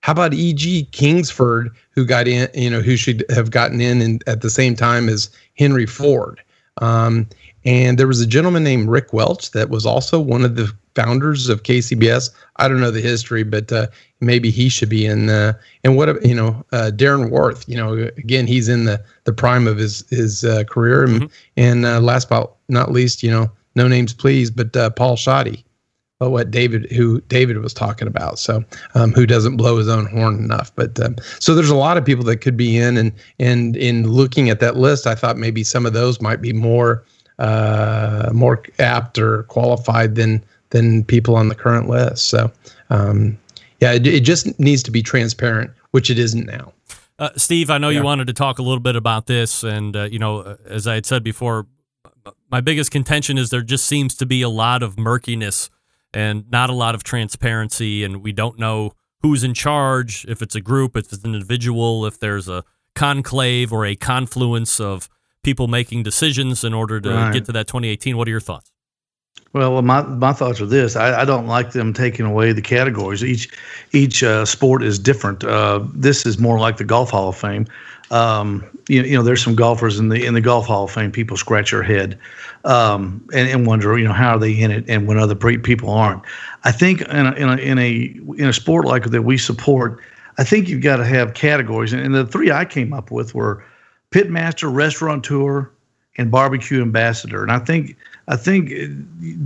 How about E.G. Kingsford, who got in, you know, who should have gotten in, in at the same time as Henry Ford? Um, and there was a gentleman named Rick Welch that was also one of the founders of KCBS. I don't know the history, but uh, maybe he should be in. Uh, and what you know, uh, Darren Worth. You know, again, he's in the the prime of his his uh, career. And, mm-hmm. and uh, last but not least, you know, no names please, but uh, Paul Shoddy. But what David, who David was talking about, so um, who doesn't blow his own horn enough. But um, so there's a lot of people that could be in, and and in looking at that list, I thought maybe some of those might be more uh, more apt or qualified than than people on the current list. So um, yeah, it, it, just needs to be transparent, which it isn't now. Uh, Steve, I know yeah. you wanted to talk a little bit about this, and uh, you know, as I had said before, my biggest contention is there just seems to be a lot of murkiness and not a lot of transparency, and we don't know who's in charge, if it's a group, if it's an individual, if there's a conclave or a confluence of people making decisions in order to right. get to that 2018. What are your thoughts? Well, my my thoughts are this: I, I don't like them taking away the categories. Each each uh, sport is different. Uh, this is more like the Golf Hall of Fame. Um, you, you know, there's some golfers in the in the Golf Hall of Fame. People scratch their head um, and, and wonder, you know, how are they in it, and when other pre- people aren't. I think in a, in a in a in a sport like that we support, I think you've got to have categories. And, and the three I came up with were pitmaster, restaurateur, and barbecue ambassador. And I think I think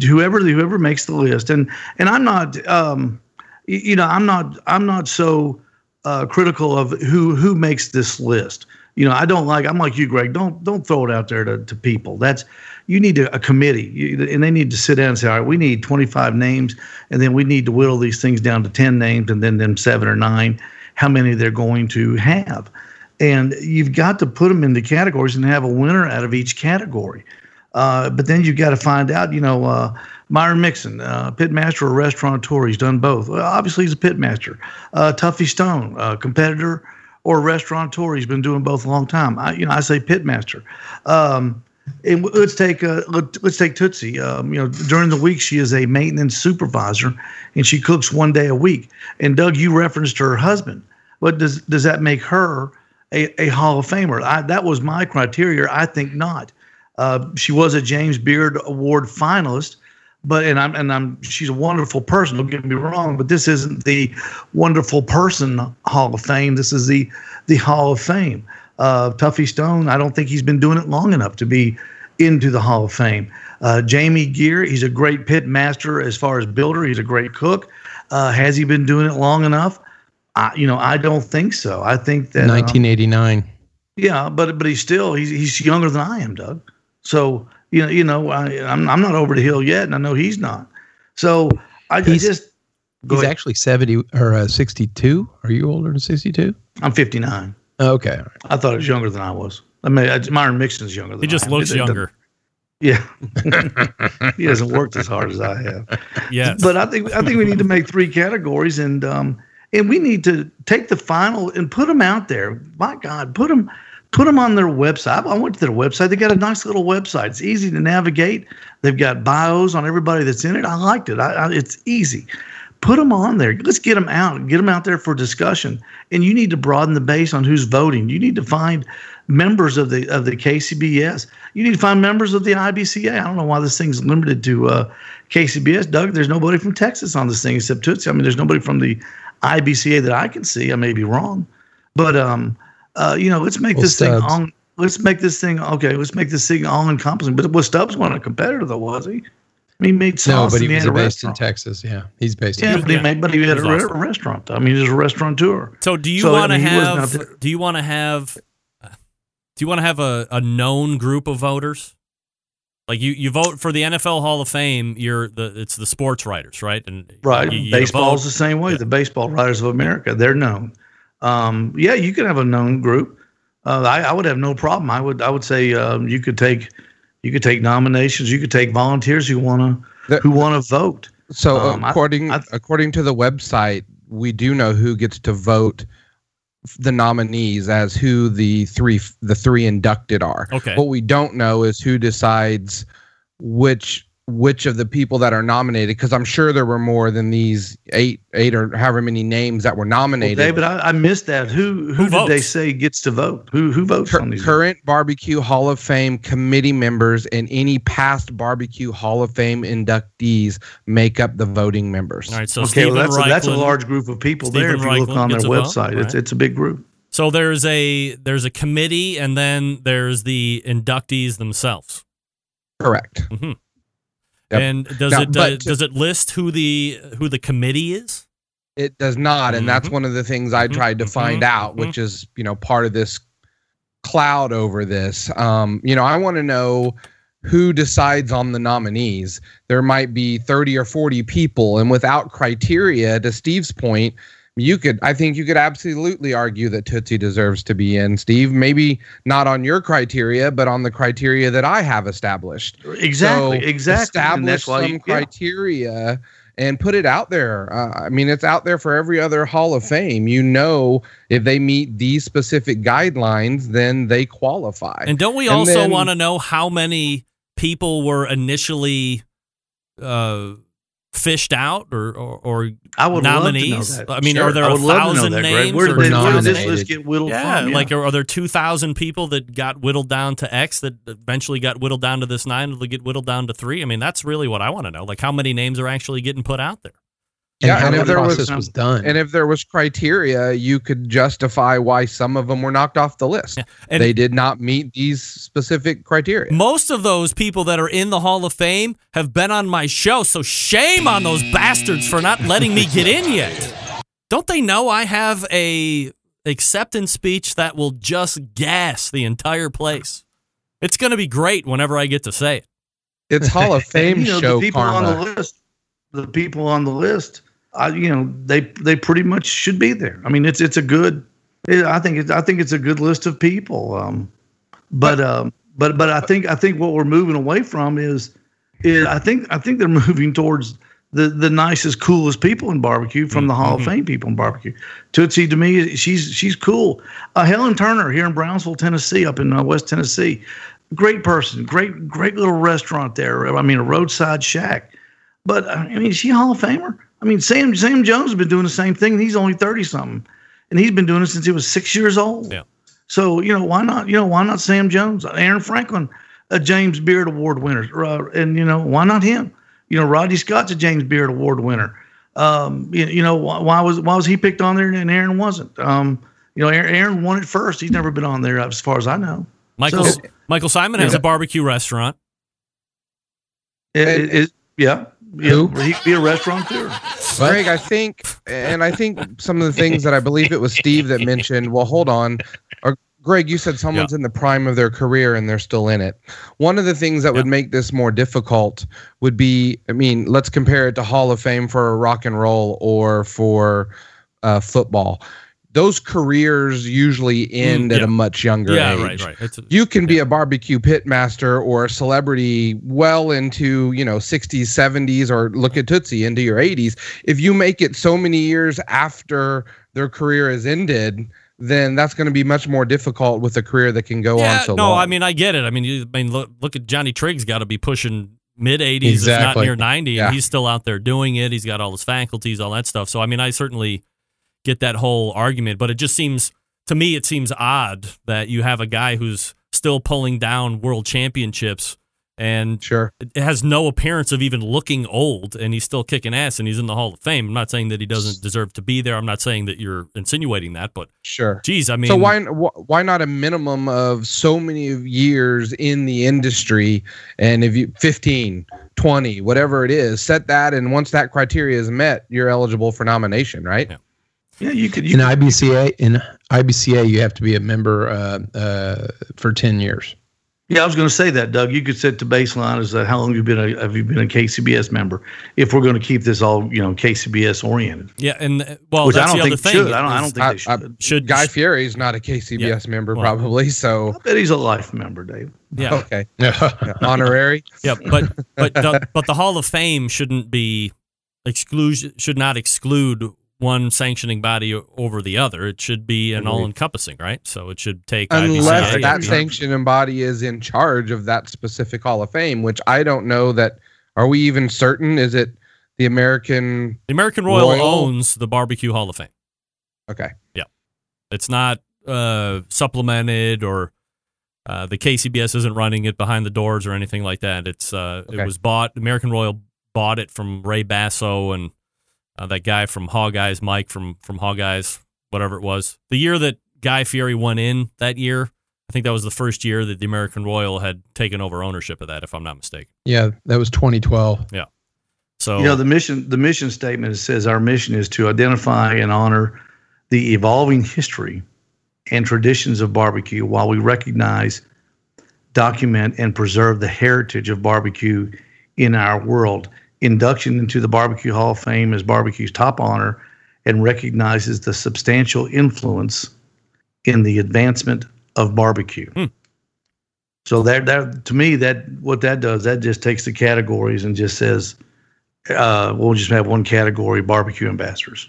whoever whoever makes the list, and and I'm not, um, you know, I'm not I'm not so uh, critical of who who makes this list. You know, I don't like. I'm like you, Greg. Don't don't throw it out there to, to people. That's you need a, a committee, you, and they need to sit down and say, all right, we need 25 names, and then we need to whittle these things down to 10 names, and then them seven or nine, how many they're going to have, and you've got to put them into categories and have a winner out of each category. Uh, but then you've got to find out, you know, uh, Myron Mixon, uh, pitmaster or restaurateur. He's done both. Well, obviously, he's a pitmaster. Uh, Tuffy Stone, uh, competitor or restaurateur. He's been doing both a long time. I, you know, I say pitmaster. Um, and let's take uh, let, us take Tootsie. Um, you know, during the week she is a maintenance supervisor, and she cooks one day a week. And Doug, you referenced her husband. but does does that make her a, a Hall of Famer? I, that was my criteria. I think not. Uh, she was a James Beard Award finalist, but and I'm and I'm she's a wonderful person. Don't get me wrong, but this isn't the wonderful person Hall of Fame. This is the the Hall of Fame. Uh, Tuffy Stone, I don't think he's been doing it long enough to be into the Hall of Fame. Uh, Jamie Geer, he's a great pit master as far as builder. He's a great cook. Uh, has he been doing it long enough? I, you know, I don't think so. I think that 1989. Um, yeah, but but he's still he's he's younger than I am, Doug. So you know, you know, I, am I'm, I'm not over the hill yet, and I know he's not. So I, he's, I just he's ahead. actually 70 or uh, 62. Are you older than 62? I'm 59. Okay, I thought he was younger than I was. I mean, Myron Mixon's younger than he just I looks younger. Yeah, he hasn't worked as hard as I have. Yeah, but I think I think we need to make three categories, and um, and we need to take the final and put them out there. My God, put them put them on their website. I went to their website. They got a nice little website. It's easy to navigate. They've got bios on everybody that's in it. I liked it. I, I, it's easy. Put them on there. Let's get them out. Get them out there for discussion. And you need to broaden the base on who's voting. You need to find members of the of the KCBS. You need to find members of the IBCA. I don't know why this thing's limited to uh, KCBS. Doug, there's nobody from Texas on this thing except Tootsie. I mean, there's nobody from the IBCA that I can see. I may be wrong, but um, uh, you know, let's make Well, this thing Stubbs. on. Let's make this thing okay. Let's make this thing all encompassing. But was Stubbs wasn't a competitor though, was he? I mean, he made sauce. No, sauce but he was had a based in. Texas. Yeah, he's based. Yeah, in but he, made, but he had a, He was re- awesome. restaurant. I mean, he was a restaurateur. So do you So, want to mean, have? do you want to have? Do you want to have a, a known group of voters? Like you, you vote for the NFL Hall of Fame. You're the it's the sports writers, right? And Right. you- you Baseball's vote. the same way. The Baseball Writers of America, they're known. Um, yeah, you can have a known group. Uh, I, I would have no problem. I would I would say um, you could take you could take nominations. You could take volunteers who want to who want to vote. So Um, I- according according to the website, we do know who gets to vote the nominees as who the three the three inducted are. Okay. What we don't know is who decides which which of the people that are nominated because I'm sure there were more than these eight eight or however many names that were Well, nominated. David, I, I missed that. Who who, did they say gets to vote? Who who votes on these? current barbecue hall of fame committee members and any past barbecue hall of fame inductees make up the voting members All right. So okay, Stephen well, that's a, that's a large group of people there. If Stephen you look on their gets vote, website, it's right? it's a big group. So there's a there's a committee, and then there's the inductees themselves. correct hmm Yep. And does Now, it uh, to- does it list who the who the committee is? It does not, and that's Mhm. one of the things I Mhm, tried to find mhm, out, which is you know part of this cloud over this. Um, you know, I want to know who decides on the nominees. There might be thirty or forty people, and without criteria, to Steve's point, you could I think you could absolutely argue that Tootsie deserves to be in. Steve, maybe not on your criteria, but on the criteria that I have established. Exactly, So exactly. Establish some you- yeah. criteria and put it out there. Uh, I mean, it's out there for every other Hall of Fame. You know, if they meet these specific guidelines, then they qualify. And don't we And also want to know how many people were initially uh, fished out or or, or I would love to know nominees? I mean, Sure. are there I a would love to know thousand that, names? Where did, they, where did this list get whittled yeah, from? like are, are there two thousand people that got whittled down to X that eventually got whittled down to this nine that get whittled down to three? I mean, that's really what I want to know. Like how many names are actually getting put out there? And Yeah, how and the if there was process was, done. and if there was criteria, you could justify why some of them were knocked off the list. And- they did not meet these specific criteria. Most of those people that are in the Hall of Fame have been on my show, so shame on those bastards for not letting me get in yet. Don't they know I have a acceptance speech that will just gas the entire place? It's going to be great whenever I get to say it. It's Hall of Fame you know, show the people karma. on the list, the people on the list, I, you know, they they pretty much should be there. I mean, it's it's a good. It, I think it's I think it's a good list of people. Um, but um, but but I think I think what we're moving away from is, is I think I think they're moving towards the the nicest, coolest people in barbecue from the Hall of Fame people in barbecue. Tootsie to me, she's she's cool. Uh, Helen Turner here in Brownsville, Tennessee, up in uh, West Tennessee, great person, great great little restaurant there. I mean, a roadside shack. But uh, I mean, is she a Hall of Famer? I mean, Sam Sam Jones has been doing the same thing. He's only thirty something, and he's been doing it since he was six years old. Yeah. So you know why not? You know why not Sam Jones, Aaron Franklin, a James Beard Award winner, uh, and you know why not him? You know Rodney Scott's a James Beard Award winner. Um, you, you know why, why was why was he picked on there and Aaron wasn't? Um, you know Aaron, Aaron won it first. He's never been on there as far as I know. Michael So- Michael Symon has Yeah. a barbecue restaurant. It, it, it- yeah, yeah, Who? he could be a restaurateur. Greg, I think, and I think some of the things that I believe it was Steve that mentioned. Well, hold on, or Greg, you said someone's in the prime of their career and they're still in it. One of the things that would make this more difficult would be, I mean, let's compare it to Hall of Fame for rock and roll or for uh, football. Those careers usually end Mm, at a much younger Yeah, age. right, right. A- you can be a barbecue pit master or a celebrity well into you know 60s 70s or look at tootsie into your 80s if you make it so many years after their career has ended then that's going to be much more difficult with a career that can go yeah, on so no, long I mean I get it. I mean, you, I mean look, look at Johnny Triggs. Got to be pushing mid 80s, if not near 90, Yeah. and he's still out there doing it. He's got all his faculties, all that stuff. So I mean, I certainly get that whole argument, but it just seems to me it seems odd that you have a guy who's still pulling down world championships and sure it has no appearance of even looking old and he's still kicking ass and he's in the Hall of Fame. I'm not saying that he doesn't deserve to be there. I'm not saying that you're insinuating that, but sure geez, I mean so why why not a minimum of so many years in the industry and if you 15 20 whatever it is set that and once that criteria is met you're eligible for nomination right Yeah. Yeah, you could. You In could IBCA, in IBCA, you have to be a member uh, uh, for ten years. yeah, I was going to say that, Doug. You could set the baseline as uh, how long you've been a have you been a KCBS member? If we're going to keep this all you know KCBS oriented, Yeah, and uh, well, which I don't the think other thing. should. I don't. I is- don't think I- they should. should Guy Fieri's not a KCBS member, Well- probably. So I bet he's a life member, Dave. yeah, okay, Yeah, honorary. yeah, but but the, but the Hall of Fame shouldn't be exclusion should not exclude one sanctioning body over the other. It should be an all encompassing, right? So it should take Unless IBCA, that sanctioning body is in charge of that specific Hall of Fame, which I don't know that. Are we even certain? Is it the American? the American Royal, Royal? owns the Barbecue Hall of Fame. Okay, Yeah, It's not uh, supplemented or uh, the KCBS isn't running it behind the doors or anything like that. It's uh, Okay. it was bought. American Royal bought it from Ray Basso and uh, that guy from Hog Eyes, Mike from from Hog Eyes, whatever it was. The year that Guy Fieri went in that year, I think that was the first year that the American Royal had taken over ownership of that, if I'm not mistaken. Yeah, that was 2012. Yeah. So You know, the mission the mission statement says our mission is to identify and honor the evolving history and traditions of barbecue while we recognize, document, and preserve the heritage of barbecue in our world. Induction into the Barbecue Hall of Fame as barbecue's top honor and recognizes the substantial influence in the advancement of barbecue. Hmm. So that that to me that what that does that just takes the categories and just says uh, we'll just have one category barbecue ambassadors.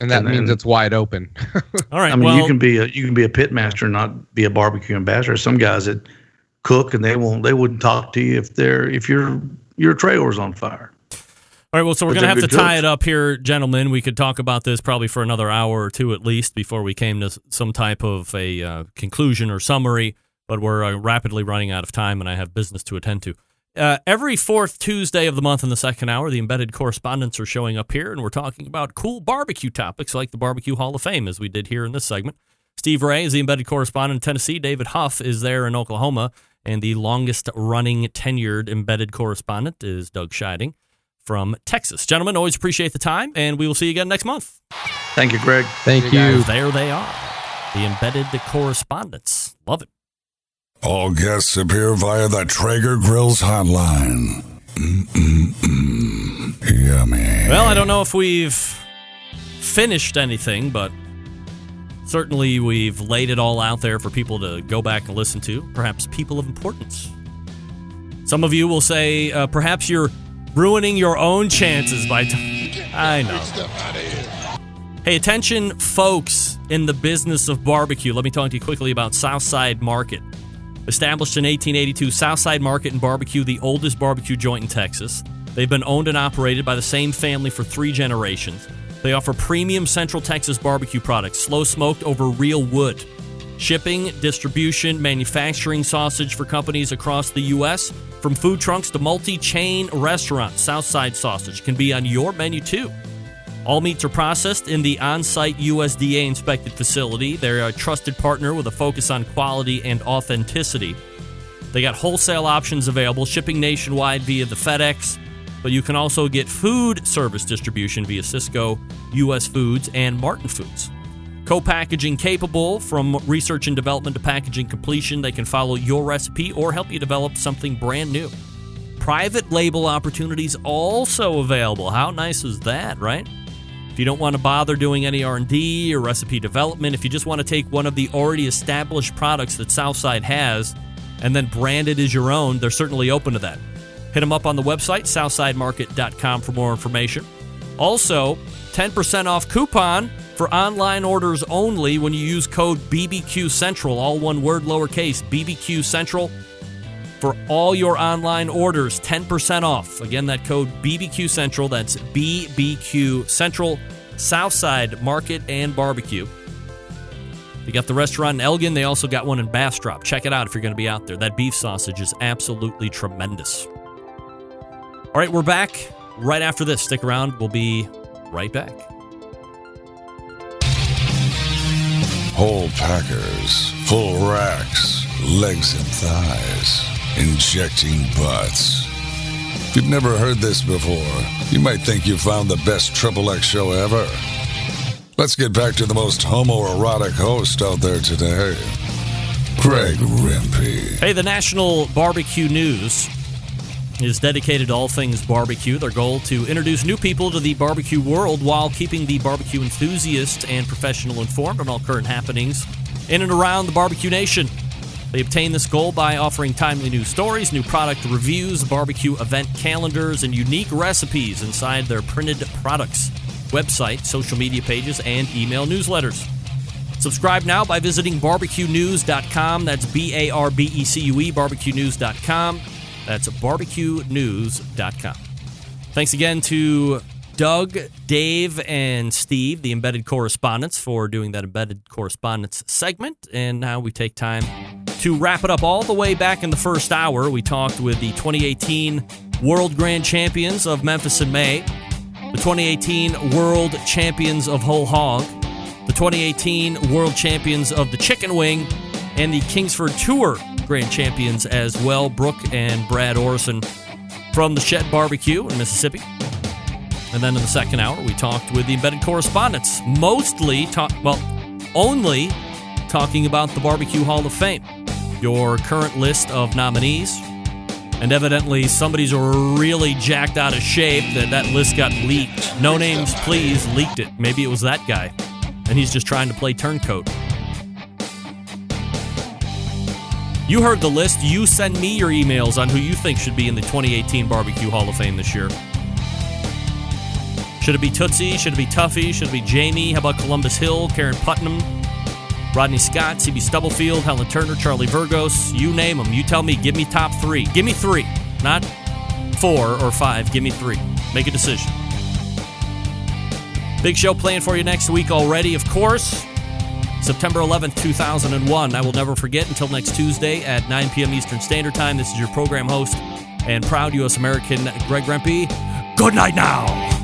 and that And means then- it's wide open. all right, I mean, well, you can be a you can be a pit master and not be a barbecue ambassador. Some guys that cook and they won't they wouldn't talk to you if they're if your your trailer's on fire. All right, well, so we're going to have to tie it up here, gentlemen. We could talk about this probably for another hour or two at least before we came to some type of a uh, conclusion or summary, but we're uh, rapidly running out of time and I have business to attend to. Uh, every fourth Tuesday of the month in the second hour, the embedded correspondents are showing up here, and we're talking about cool barbecue topics like the Barbecue Hall of Fame, as we did here in this segment. Steve Ray is the embedded correspondent in Tennessee. David Huff is there in Oklahoma. And the longest running tenured embedded correspondent is Doug Scheiding from Texas. Gentlemen, always appreciate the time, and we will see you again next month. Thank you, Greg. Thank you. There they are, the embedded correspondents. Love it. All guests appear via the Traeger Grills hotline. Mm-mm-mm. Yummy. Well, I don't know if we've finished anything, but certainly we've laid it all out there for people to go back and listen to, perhaps people of importance. Some of you will say, uh, perhaps you're ruining your own chances by. T- I know. Hey, attention, folks in the business of barbecue. Let me talk to you quickly about Southside Market. Established in 1882, Southside Market and Barbecue, the oldest barbecue joint in Texas. They've been owned and operated by the same family for three generations. They offer premium Central Texas barbecue products, slow smoked over real wood. Shipping, distribution, manufacturing sausage for companies across the U.S. From food trucks to multi chain restaurants, Southside Sausage can be on your menu too. All meats are processed in the on site USDA inspected facility. They're a trusted partner with a focus on quality and authenticity. They got wholesale options available, shipping nationwide via the FedEx, but you can also get food service distribution via Sysco, US Foods, and Martin Foods. Co packaging capable from research and development to packaging completion. They can follow your recipe or help you develop something brand new. Private label opportunities also available. How nice is that, right? If you don't want to bother doing any R&D or recipe development, if you just want to take one of the already established products that Southside has and then brand it as your own, they're certainly open to that. Hit them up on the website, southsidemarket.com for more information. Also, 10% off coupon for online orders only when you use code BBQ Central, all one word lowercase, BBQ Central. For all your online orders, 10% off. Again, that code BBQ Central, that's BBQ Central, Southside Market and Barbecue. They got the restaurant in Elgin. They also got one in Bastrop. Check it out if you're going to be out there. That beef sausage is absolutely tremendous. All right, we're back right after this. Stick around. We'll be right back. Whole packers, full racks, legs and thighs, injecting butts. If you've never heard this before, you might think you found the best Triple X show ever. Let's get back to the most homoerotic host out there today, Craig Rempe. Hey, the National Barbecue News is dedicated to all things barbecue. Their goal to introduce new people to the barbecue world while keeping the barbecue enthusiast and professional informed on all current happenings in and around the barbecue nation. They obtain this goal by offering timely news stories, new product reviews, barbecue event calendars, and unique recipes inside their printed products, website, social media pages, and email newsletters. Subscribe now by visiting barbecuenews.com. That's B A R B E C U E, barbecuenews.com. That's barbecuenews.com. Thanks again to Doug, Dave, and Steve, the embedded correspondents, for doing that embedded correspondence segment. And now we take time to wrap it up all the way back in the first hour. We talked with the 2018 World Grand Champions of Memphis in May, the 2018 World Champions of Whole Hog, the 2018 World Champions of the Chicken Wing, and the Kingsford Tour Grand Champions as well, Brooke and Brad Orrison from the Shed Barbecue in Mississippi. And then in the second hour, we talked with the embedded correspondents, mostly talk well, only talking about the Barbecue Hall of Fame, your current list of nominees. And evidently, somebody's really jacked out of shape that that list got leaked. No names, please, leaked it. Maybe it was that guy. And he's just trying to play turncoat. You heard the list. You send me your emails on who you think should be in the 2018 Barbecue Hall of Fame this year. Should it be Tootsie? Should it be Tuffy? Should it be Jamie? How about Columbus Hill, Karen Putnam, Rodney Scott, CB Stubblefield, Helen Turner, Charlie Vergos? You name them. You tell me. Give me top three. Give me three, not four or five. Give me three. Make a decision. Big show planned for you next week already, of course. September 11th, 2001. I will never forget until next Tuesday at 9 p.m. Eastern Standard Time. This is your program host and proud U.S. American, Greg Rempe. Good night now.